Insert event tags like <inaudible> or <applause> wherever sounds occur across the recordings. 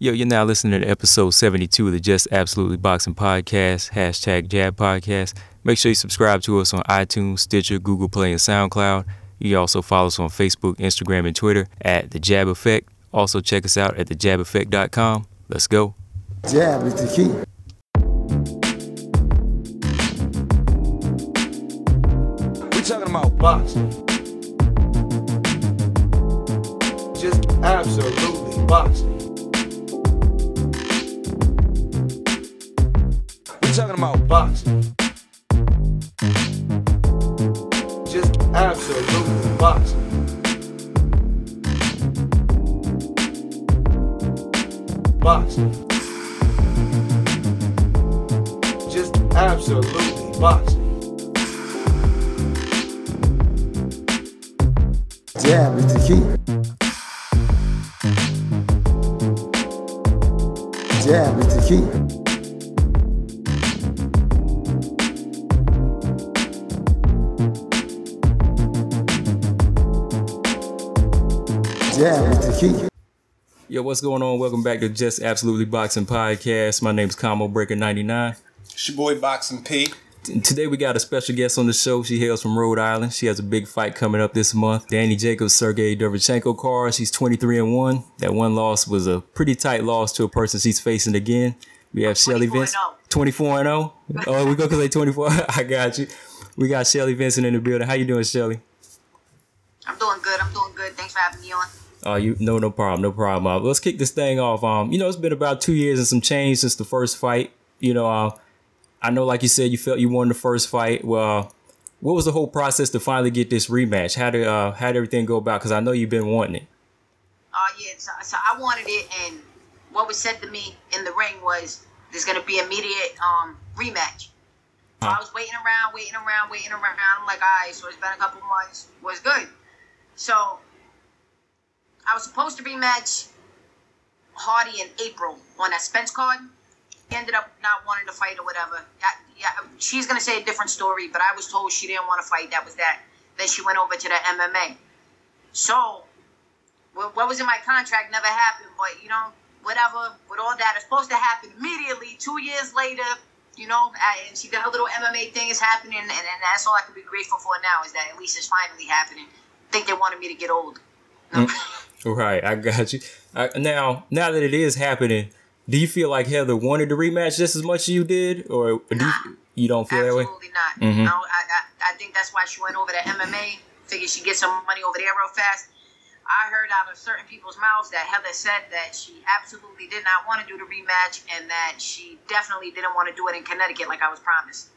Yo, you're now listening to episode 72 of the Just Absolutely Boxing Podcast, hashtag Jab Podcast. Make sure you subscribe to us on iTunes, Stitcher, Google Play, and SoundCloud. You can also follow us on Facebook, Instagram, and Twitter at The Jab Effect. Also, check us out at thejabeffect.com. Let's go. Jab is the key. We talking about boxing. Just absolutely boxing. Talking about boxing. Just absolutely boxing. Boxing. Just absolutely boxing. Yeah, is the key. Yeah, is the key. Key. Yo, what's going on? Welcome back to Just Absolutely Boxing Podcast. My name's Combo Breaker 99. It's your boy Boxing P. T- Today we got a special guest on the show. She hails from Rhode Island. She has a big fight coming up this month. Danny Jacobs, Sergey Derevyanchenko card. She's 23 and 1. That one loss was a pretty tight loss to a person she's facing again. We have Shelly 24 and Vince. 24 and 0. <laughs> Oh, we go because they 24. <laughs> I got you. We got Shelly Vincent in the building. How you doing, Shelly? I'm doing good. I'm doing good. Thanks for having me on. Oh, you no, no problem, no problem. Uh, let's kick this thing off. Um, you know, it's been about two years and some change since the first fight. You know, uh, I know, like you said, you felt you won the first fight. Well, what was the whole process to finally get this rematch? How did uh, how did everything go about? Because I know you've been wanting it. Uh, yeah, so, so I wanted it, and what was said to me in the ring was there's going to be immediate um, rematch. So I was waiting around, waiting around, waiting around. I'm like, all right, so it's been a couple months. Was good. So I was supposed to rematch Hardy in April on that Spence card. He ended up not wanting to fight or whatever. Yeah, yeah, she's gonna say a different story, but I was told she didn't want to fight. That was that. Then she went over to the MMA. So what what was in my contract never happened, but you know, whatever. With all that, it's supposed to happen immediately. Two years later, you know, and she got her little MMA thing is happening, and, and that's all I can be grateful for now is that at least it's finally happening. I think they wanted me to get old. No. Mm. <laughs> Right, I got you. Uh, now, now that it is happening, do you feel like Heather wanted the rematch just as much as you did, or do you, you don't feel that way? Absolutely not. Mhm. No, I, I, I think that's why she went over to MMA. Figured she'd get some money over there real fast. I heard out of certain people's mouths that Heather said that she absolutely did not want to do the rematch and that she definitely didn't want to do it in Connecticut like I was promised.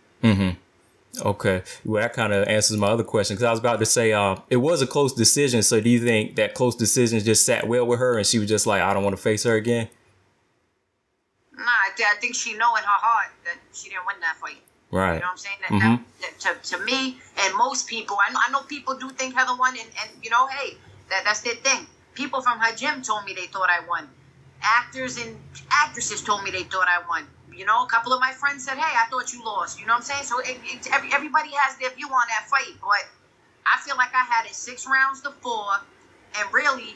Mm-hmm. Okay. Well, that kind of answers my other question because I was about to say, uh, it was a close decision. So, do you think that close decision just sat well with her, and she was just like, I don't want to face her again? Nah, I, th- I think she know in her heart that she didn't win that fight. Right. You know what I'm saying? That, Mhm. that, that- to, to me and most people, I know, I know people do think Heather won, and, and you know, hey, that, that's their thing. People from her gym told me they thought I won. Actors and actresses told me they thought I won. You know, a couple of my friends said, hey, I thought you lost. You know what I'm saying? So it, it, every, everybody has their view on that fight, but I feel like I had it six rounds to four, and really,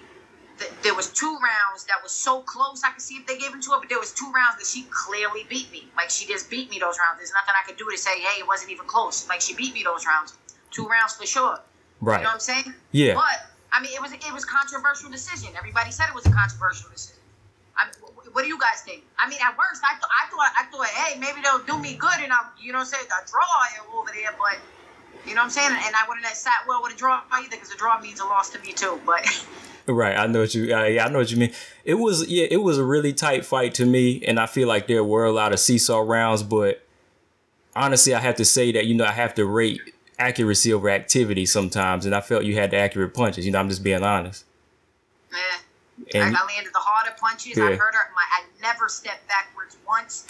th- there was two rounds that was so close I could see if they gave them to her, but there was two rounds that she clearly beat me. Like she just beat me those rounds. There's nothing I could do to say, hey, it wasn't even close. Like she beat me those rounds, two rounds for sure. Right. You know what I'm saying? Yeah. But I mean, it was it was controversial decision. Everybody said it was a controversial decision. What do you guys think? I mean, at worst, I, th- I thought I thought, hey, maybe they'll do me good and I'll you know say a draw over there, but. You know what I'm saying? And I wouldn't have sat well with a draw either because a draw means a loss to me too. But <laughs> Right. I know what you. Uh, yeah, I know what you mean. It was. Yeah, it was a really tight fight to me, and I feel like there were a lot of seesaw rounds. But honestly, I have to say that you know I have to rate accuracy over activity sometimes, and I felt you had the accurate punches. You know, I'm just being honest. yeah, And I, I landed the harder punches. I Yeah. heard her. My, I never stepped backwards once.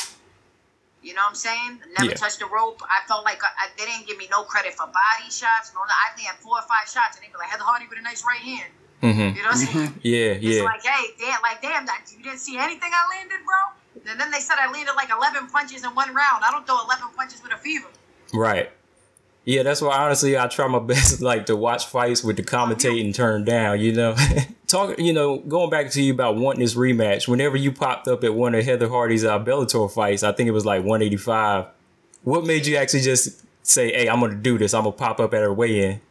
You know what I'm saying? Never Yeah. touched the rope. I felt like I, I, they didn't give me no credit for body shots. No, I think I had four or five shots, and they be like, Heather Hardy with a nice right hand. Mhm. You know what I'm saying? <laughs> yeah, It's yeah. like, hey, damn, like, damn, that, you didn't see anything I landed, bro? And then they said I landed like 11 punches in one round. I don't throw 11 punches with a fever. Right. Yeah, that's why honestly I try my <laughs> best like to watch fights with the commentating turned down, you know. <laughs> talk, you know, going back to you about wanting this rematch. Whenever you popped up at one of Heather Hardy's uh, Bellator fights, I think it was like 185. What made you actually just say, "Hey, I'm gonna do this. I'm gonna pop up at her weigh-in"?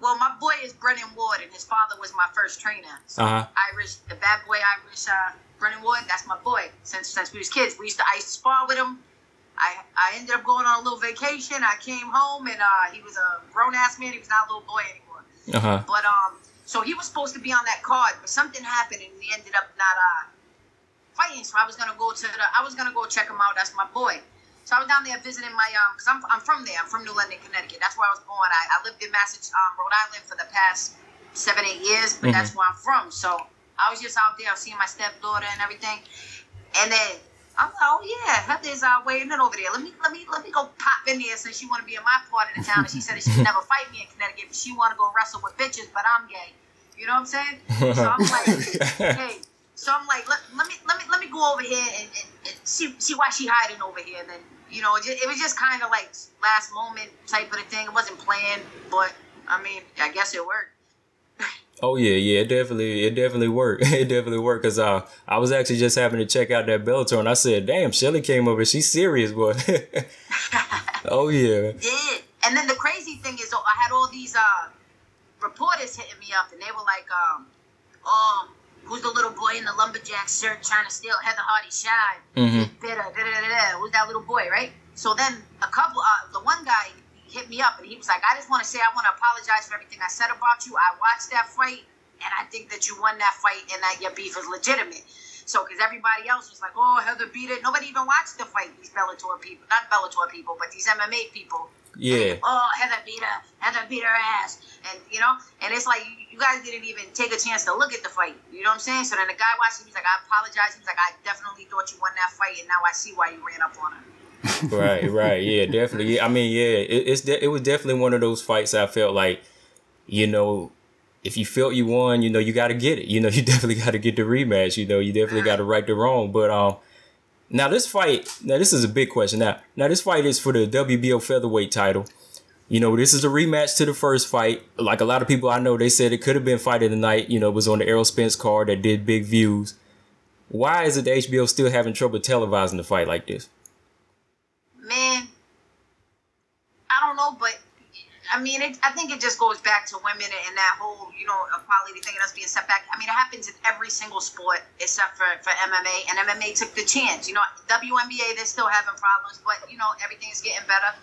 Well, my boy is Brennan Ward, and his father was my first trainer. So Uh-huh. Irish, the bad boy Irish uh, Brennan Ward, that's my boy since since we was kids. We used to I used to spar with him. I I ended up going on a little vacation. I came home, and uh, he was a grown ass man. He was not a little boy anymore. Uh huh. But um, so he was supposed to be on that card, but something happened, and he ended up not uh fighting. So I was gonna go to the, I was gonna go check him out. That's my boy. So I was down there visiting my um, cause I'm I'm from there. I'm from New London, Connecticut. That's where I was born. I, I lived in Massachusetts, um, Rhode Island for the past seven eight years, but that's where I'm from. So I was just out there. I was seeing my stepdaughter and everything, and then. I'm like, oh yeah, Heather's uh, waiting over there. Let me, let me, let me go pop in there since she want to be in my part of the town. And she said that she'd <laughs> never fight me in Connecticut, but she want to go wrestle with bitches. But I'm gay. You know what I'm saying? So I'm like, <laughs> hey. So I'm like, let, let me let me let me go over here and, and, and see see why she hiding over here. Then you know, it, just, it was just kind of like last moment type of a thing. It wasn't planned, but I mean, I guess it worked. Oh yeah, yeah, it definitely, it definitely worked. <laughs> It definitely worked because uh, I was actually just having to check out that Bellator, and I said, "Damn, Shelly came over. She's serious, boy." <laughs> oh yeah. Yeah. And then the crazy thing is, I had all these uh, reporters hitting me up, and they were like, um, "Oh, who's the little boy in the lumberjack shirt trying to steal Heather Hardy's shine? Mhm. Da, da, da, da. Who's that little boy, right?" So then a couple, uh, the one guy hit me up, and he was like, "I just want to say I want to apologize for everything I said about you. I watched that fight, and I think that you won that fight, and that your beef is legitimate." So, because everybody else was like, "Oh, Heather beat it," nobody even watched the fight. These Bellator people, not Bellator people, but these MMA people Yeah. oh, Heather beat her, Heather beat her ass, and you know, and it's like you, you guys didn't even take a chance to look at the fight. You know what I'm saying? So then the guy watching, he's like, I apologize. He's like, I definitely thought you won that fight, and now I see why you ran up on her. <laughs> right, right, yeah, definitely. Yeah, I mean, yeah, it, it's de- it was definitely one of those fights. I felt like, you know, if you felt you won, you know, you got to get it. You know, <laughs> you definitely got to get the rematch. You know, you definitely got to right the wrong. But um, now this fight, now this is a big question. Now, now this fight is for the WBO featherweight title. You know, this is a rematch to the first fight. Like a lot of people I know, they said it could have been fight of the night. You know, it was on the Errol Spence card that did big views. Why is it the HBO still having trouble televising the fight like this? Man, I don't know, but I mean, it, I think it just goes back to women and that whole, you know, equality thing and us being set back. I mean, it happens in every single sport except for, for MMA, and MMA took the chance. You know, WNBA, they're still having problems, but, you know, everything is getting better.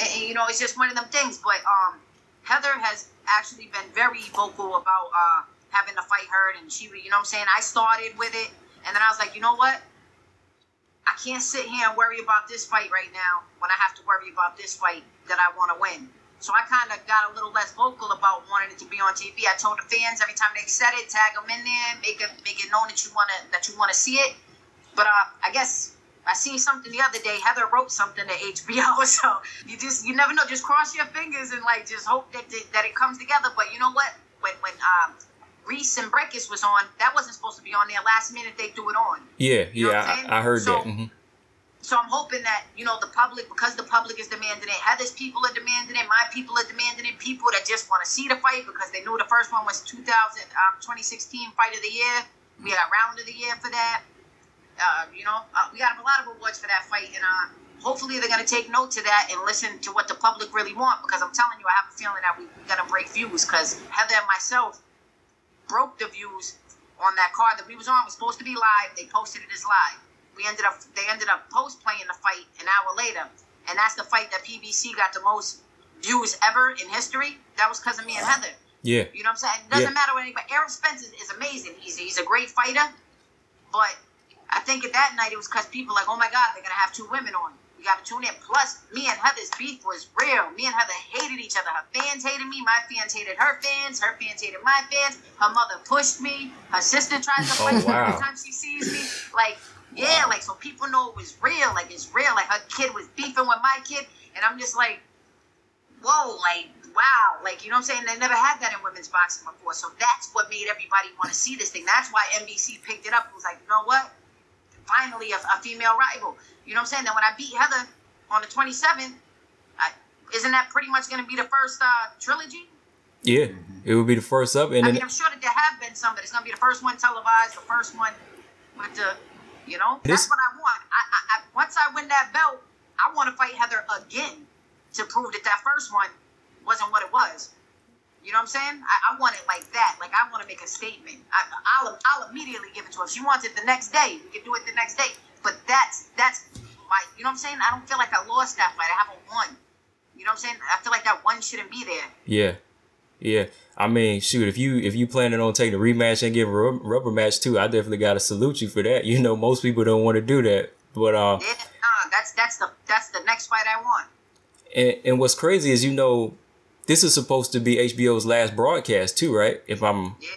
And, and, you know, it's just one of them things. But um, Heather has actually been very vocal about uh, having to fight heard, and she, you know what I'm saying? I started with it, and then I was like, you know what? I can't sit here and worry about this fight right now when I have to worry about this fight that I want to win. So I kind of got a little less vocal about wanting it to be on TV. I told the fans every time they said it, tag them in there, make it make it known that you want to that you want to see it. But uh, I guess I seen something the other day. Heather wrote something to HBO, <laughs> so you just you never know. Just cross your fingers and like just hope that that, it comes together. But you know what? When when um, Reis and Braekhus was on, that wasn't supposed to be on there. Last minute they threw it on. Yeah, You know yeah. I, I heard So- that. hmm So I'm hoping that you know the public, because the public is demanding it. Heather's people are demanding it. My people are demanding it. People that just want to see the fight because they knew the first one was 2000, um, 2016 fight of the year. We got round of the year for that. Uh, you know, uh, we got a lot of awards for that fight, and uh, hopefully they're gonna take note to that and listen to what the public really want. Because I'm telling you, I have a feeling that we, we gotta break views. Because Heather and myself broke the views on that card that we was on. It was supposed to be live. They posted it as live. We ended up they ended up post playing the fight an hour later, and that's the fight that PBC got the most views ever in history. That was because of me and Heather. Yeah, You know what I'm saying? It doesn't Yeah. matter what anybody. Errol Spence is, is amazing. He's he's a great fighter, but I think at that night it was because people like, oh my God, they're gonna have two women on. We gotta tune in. Plus, me and Heather's beef was real. Me and Heather hated each other. Her fans hated me. My fans hated her fans. Her fans hated my fans. Her mother pushed me. Her sister tries to Oh, fight me wow. every time she sees me. Like, yeah, like so people know it was real. Like it's real. Like her kid was beefing with my kid, and I'm just like, whoa, like wow, like you know what I'm saying? They never had that in women's boxing before, so that's what made everybody want to see this thing. That's why NBC picked it up. It was like, you know what? Finally, a, a female rival. You know what I'm saying? Then when I beat Heather on the 27th, I, isn't that pretty much going to be the first uh, trilogy? Yeah, it would be the first up, and I mean, I'm sure that there have been some, but it's gonna be the first one televised, the first one with the, you know, that's what I want. I, I, I once I win that belt, I want to fight Heather again to prove that that first one wasn't what it was. You know what I'm saying? I, I want it like that. Like I want to make a statement. I, I'll I'll immediately give it to her. If she wants it the next day, we can do it the next day. But that's that's my. You know what I'm saying? I don't feel like I lost that fight. I haven't won. You know what I'm saying? I feel like that one shouldn't be there. yeah, yeah. I mean, shoot, if you if you planning on taking a rematch and getting a rubber match too, I definitely gotta salute you for that. <laughs> You know, most people don't want to do that, but uh, Yeah, nah, that's that's the that's the next fight I want. and, and what's crazy is you know, this is supposed to be HBO's last broadcast too, right? If I'm Yeah,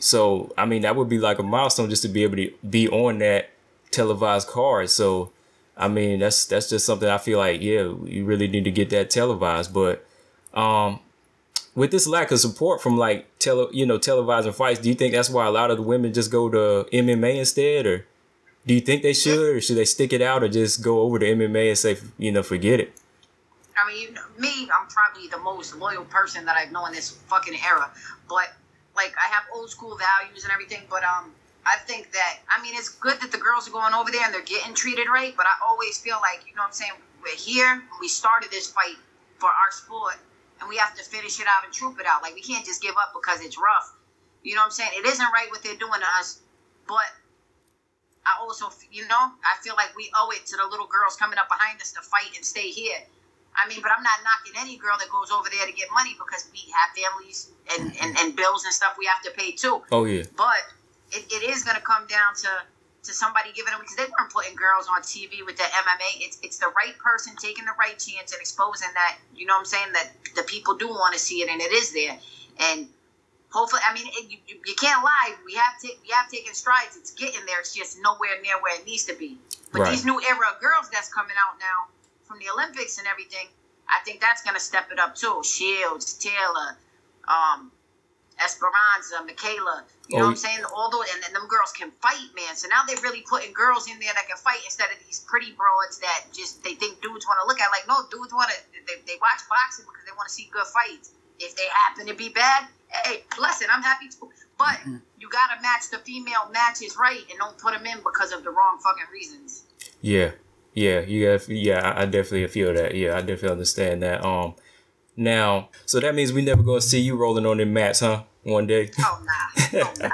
so, I mean, that would be like a milestone just to be able to be on that televised card. So, I mean, that's that's just something I feel like, yeah, you really need to get that televised. But um, with this lack of support from like tele, you know, televising fights, do you think that's why a lot of the women just go to MMA instead, or do you think they should, or should they stick it out, or just go over to MMA and say, you know, forget it? I mean, me, I'm probably the most loyal person that I've known in this fucking era. But like, I have old school values and everything. But um, I think that I mean, it's good that the girls are going over there and they're getting treated right. But I always feel like, you know, what I'm saying, we're here. We started this fight for our sport, and we have to finish it out and troop it out. Like, we can't just give up because it's rough. You know what I'm saying? It isn't right what they're doing to us, but I also, you know, I feel like we owe it to the little girls coming up behind us to fight and stay here. I mean, but I'm not knocking any girl that goes over there to get money because we have families and, and, and bills and stuff we have to pay too. Oh yeah, But it, it is going to come down to to somebody giving them because they weren't putting girls on TV with the MMA. It's it's the right person taking the right chance and exposing that. You know what I'm saying? That the people do want to see it and it is there. And hopefully, I mean, it, you, you can't lie. We have ta- we have taken strides. It's getting there. It's just nowhere near where it needs to be. But Right. these new era of girls that's coming out now from the Olympics and everything, I think that's going to step it up too. Shields, Taylor, um, Esparza, Mikaela. You know Oh, what I'm saying? All those, and then them girls can fight, man. So now they're really putting girls in there that can fight instead of these pretty broads that just they think dudes want to look at. Like, no, dudes want to. They, they watch boxing because they want to see good fights. If they happen to be bad, hey, blessing, I'm happy too. But you gotta match the female matches right, and don't put them in because of the wrong fucking reasons. Yeah, yeah, you have, yeah. I definitely feel that. Yeah, I definitely understand that. Um, now, so that means we never gonna see you rolling on them mats, huh? One day. Oh nah, oh nah.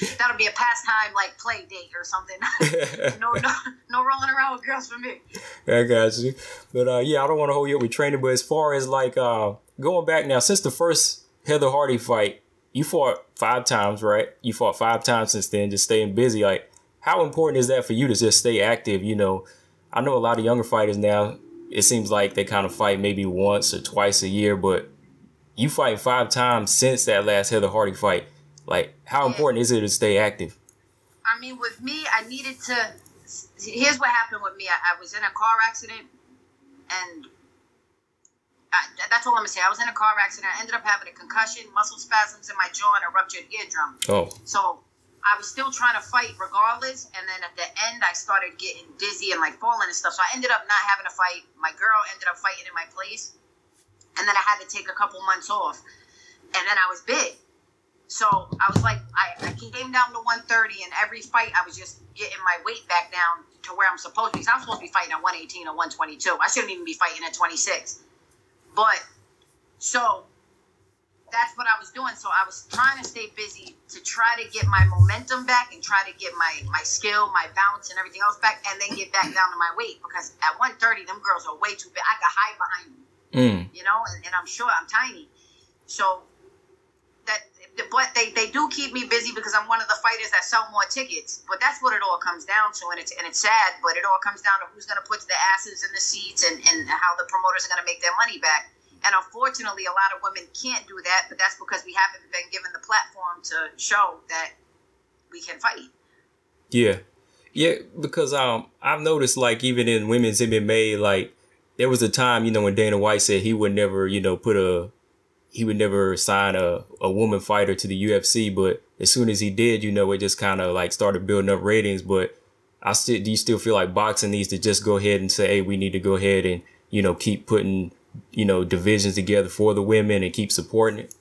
<laughs> That'll be a pastime like play date or something. <laughs> no, no, no rolling around with girls for me. I got you. But uh, yeah, I don't want to hold you up with training. But as far as like uh, going back now, since the first Heather Hardy fight, you fought five times, right? You fought five times since then, just staying busy. Like, how important is that for you to just stay active? You know, I know a lot of younger fighters now. It seems like they kind of fight maybe once or twice a year, but you fight five times since that last Heather Hardy fight. Like, how important is it to stay active? I mean, with me, I needed to. Here's what happened with me. I, I was in a car accident, and I, that's all I'm gonna say. I was in a car accident. I ended up having a concussion, muscle spasms in my jaw, and a ruptured eardrum. Oh, So I was still trying to fight regardless. And then at the end, I started getting dizzy and like falling and stuff. So I ended up not having to fight. My girl ended up fighting in my place. And then I had to take a couple months off. And then I was big. So I was like, I, I came down to 130, and every fight I was just getting my weight back down to where I'm supposed to be. 'Cause I'm supposed to be fighting at 118 or 122. I shouldn't even be fighting at 26. But so that's what I was doing. So I was trying to stay busy to try to get my momentum back and try to get my my skill, my bounce, and everything else back, and then get back down to my weight because at 130, them girls are way too big. I could hide behind them, mm, you know, and, and I'm sure I'm tiny. So that, but they they do keep me busy because I'm one of the fighters that sell more tickets. But that's what it all comes down to, and it's and it's sad, but it all comes down to who's going to put the asses in the seats and and how the promoters are going to make their money back. And unfortunately, a lot of women can't do that, but that's because we haven't been given the platform to show that we can fight. Yeah, yeah, because um, I've noticed like even in women's MMA, like there was a time you know when Dana White said he would never you know put a he would never sign a, a woman fighter to the UFC, but as soon as he did, you know, it just kind of like started building up ratings. But I still do you still feel like boxing needs to just go ahead and say, hey, we need to go ahead and you know keep putting you know divisions together for the women and keep supporting it.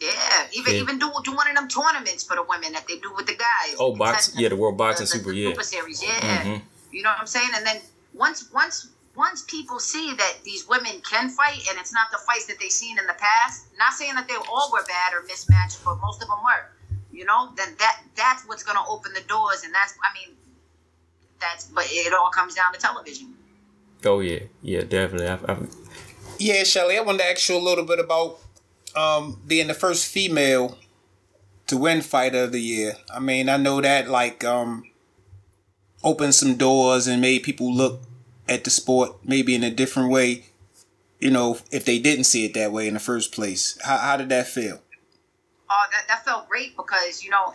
Yeah, even Yeah. even do do one of them tournaments for the women that they do with the guys. Oh, The box- yeah, the World Boxing the- Super, the yeah. Super Series, yeah. Mhm. You know what I'm saying? And then once once once people see that these women can fight and it's not the fights that they've seen in the past, not saying that they all were bad or mismatched, but most of them were. You know, then that that's what's gonna open the doors, and that's I mean, that's but it all comes down to television. Oh yeah, yeah, definitely. I, I, Yeah, Shelly, I wanted to ask you a little bit about um, being the first female to win Fighter of the Year. I mean, I know that like um, opened some doors and made people look at the sport maybe in a different way. You know, if they didn't see it that way in the first place, how, how did that feel? Oh, that, that felt great because you know,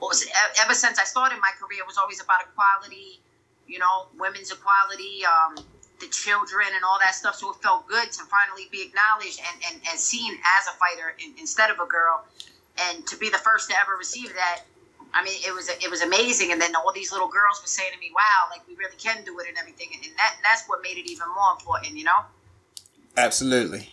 was- ever since I started my career, it was always about equality. You know, women's equality, um, the children, and all that stuff. So it felt good to finally be acknowledged and, and, and seen as a fighter in, instead of a girl, and to be the first to ever receive that. I mean, it was it was amazing. And then all these little girls were saying to me, "Wow, like we really can do it and everything." And that that's what made it even more important. You know. Absolutely.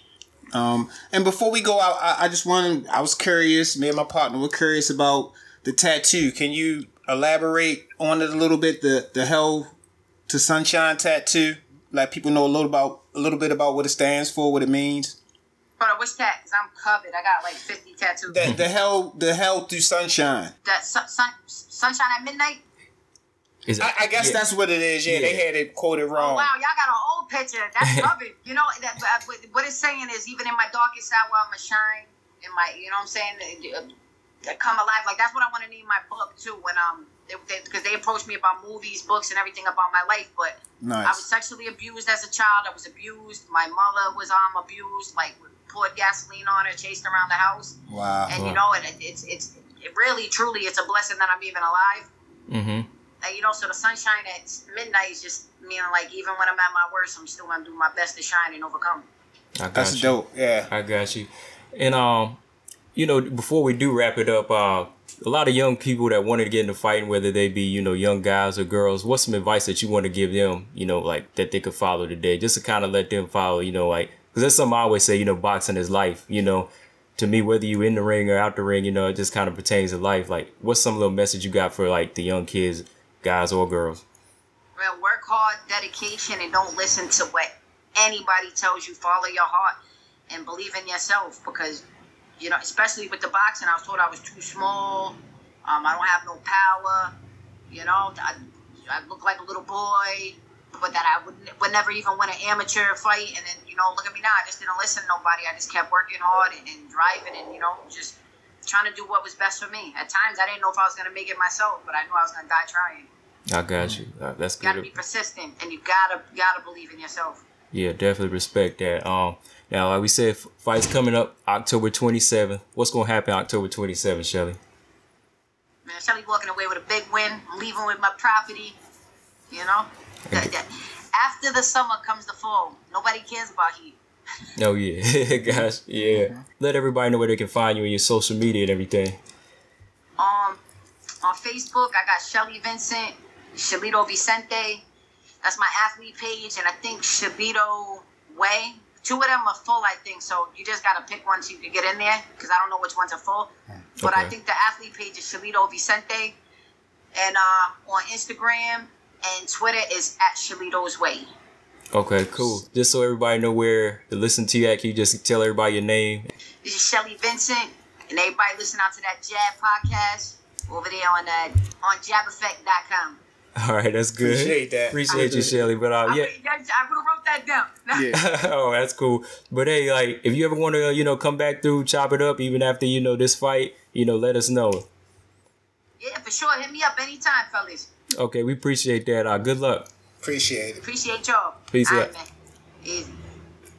Um, and before we go out, I, I just wanted, I was curious, me and my partner were curious about the tattoo. Can you elaborate on it a little bit? The the Hell to Sunshine tattoo? Let people know a little about a little bit about what it stands for, what it means. But which tat? Because I'm covered. I got like 50 tattoos. The, the hell the hell through sunshine. that sun, sun, sunshine at midnight. is it, I, I guess yeah. that's what it is. Yeah, they had it quoted Oh wrong. wow, y'all got an old picture. That's <laughs> covered. you know that, that- what- what it's saying is even in my darkest hour, I'ma shine. In my, you know what I'm saying? Uh, uh, Come alive. Like that's what I want to name my book too. When um, because they, they approached me about movies, books, and everything about my life. But I was sexually abused as a child. I was abused. My mother was um abused. Like poured gasoline on her, chased around the house. Wow. And you know, it, it's it's it really truly it's a blessing that I'm even alive. Mm-hmm. And, you know, so the sunshine at midnight is just meaning like even when I'm at my worst, I'm still gonna do my best to shine and overcome. I got That's you. dope. Yeah. I got you. And um, you know, before we do wrap it up, uh, a lot of young people that wanted to get into fighting, whether they be you know young guys or girls, what's some advice that you want to give them? You know, like that they could follow today, just to kind of let them follow. You know, like because that's something I always say. You know, boxing is life. You know, to me, whether you in the ring or out the ring, you know, it just kind of pertains to life. Like, what's some little message you got for like the young kids, guys or girls? Well, work hard, dedication, and don't listen to what anybody tells you. Follow your heart and believe in yourself because you know, especially with the boxing, I was told I was too small. Um, I don't have no power. You know, I, I look like a little boy, but that I would would never even win an amateur fight. And then you know, look at me now. I just didn't listen to nobody. I just kept working hard and, and driving, and you know, just trying to do what was best for me. At times, I didn't know if I was gonna make it myself, but I knew I was gonna die trying. I got you. Uh, that's You gotta be persistent, and you gotta gotta believe in yourself. Yeah, definitely respect that. Um, now, like we said, fights coming up October 27th. What's gonna happen October 27th, Shelly? Man, Shelly walking away with a big win, leaving with my property. You know, That- that- after the summer comes the fall. Nobody cares about heat. Oh yeah, <laughs> gosh, yeah. Let everybody know where they can find you in your social media and everything. Um, on Facebook, I got Shelly Vincent, Shelito Vicente. That's my athlete page, and I think Shelito Way. Two of them are full, I think. So you just gotta pick one so you can get in there, because I don't know which ones are full. But I think the athlete page is Shelito Vicente, and uh, on Instagram and Twitter is at Shelito's Way. Okay, cool. Just so everybody know where to listen to you at, can you just tell everybody your name? This is Shelly Vincent, and everybody listen out to that Jab podcast over there on uh, on jabeffect.com. <laughs> All right, that's good. Appreciate that. Appreciate you, Shelly. But uh, I, yeah. I, I would have wrote that down. Yeah. <laughs> oh, that's cool. But hey, like, if you ever want to, you know, come back through, chop it up, even after you know this fight, you know, let us know. Yeah, for sure. Hit me up anytime, fellas. Okay, we appreciate that. Uh, good luck. Appreciate it. Appreciate y'all. Peace All out. right. Easy.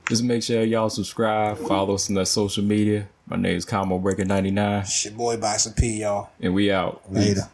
Just make sure y'all subscribe, follow us on the social media. My name is Combo Breaker 99, It's your boy Boxing P, y'all. and we out. Later.